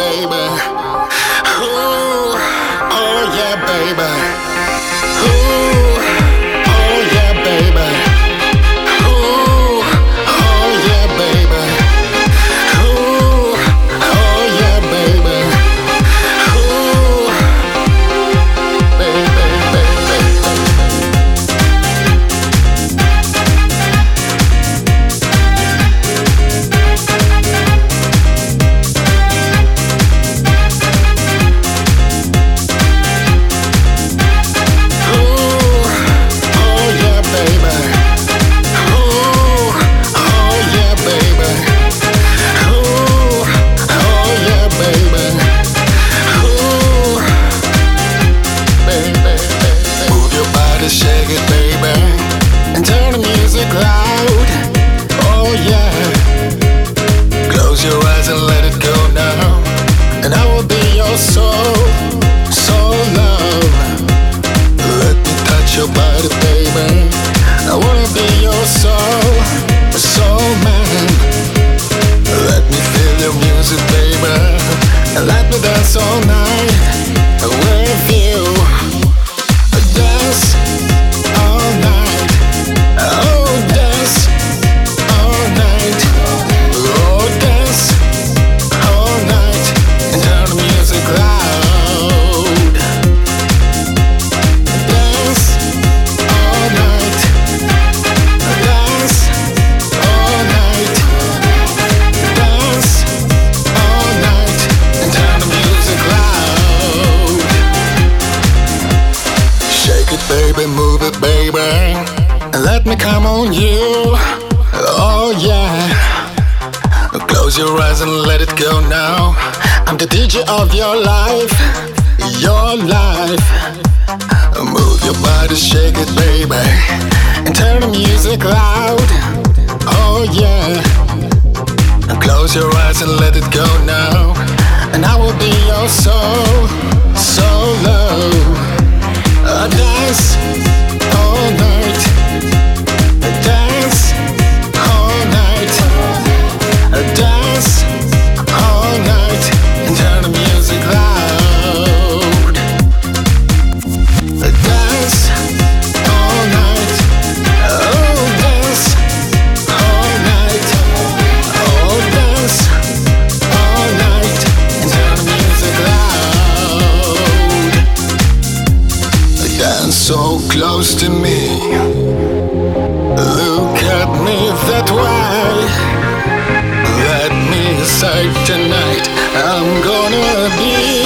baby. Let me come on you. Oh yeah. Close your eyes and let it go now. I'm the DJ of your life, your life. Move your body, shake it, baby, and turn the music loud. Oh yeah. Close your eyes and let it go now, and I will be your soul, close to me. Look at me that way. Let me say tonight I'm gonna be.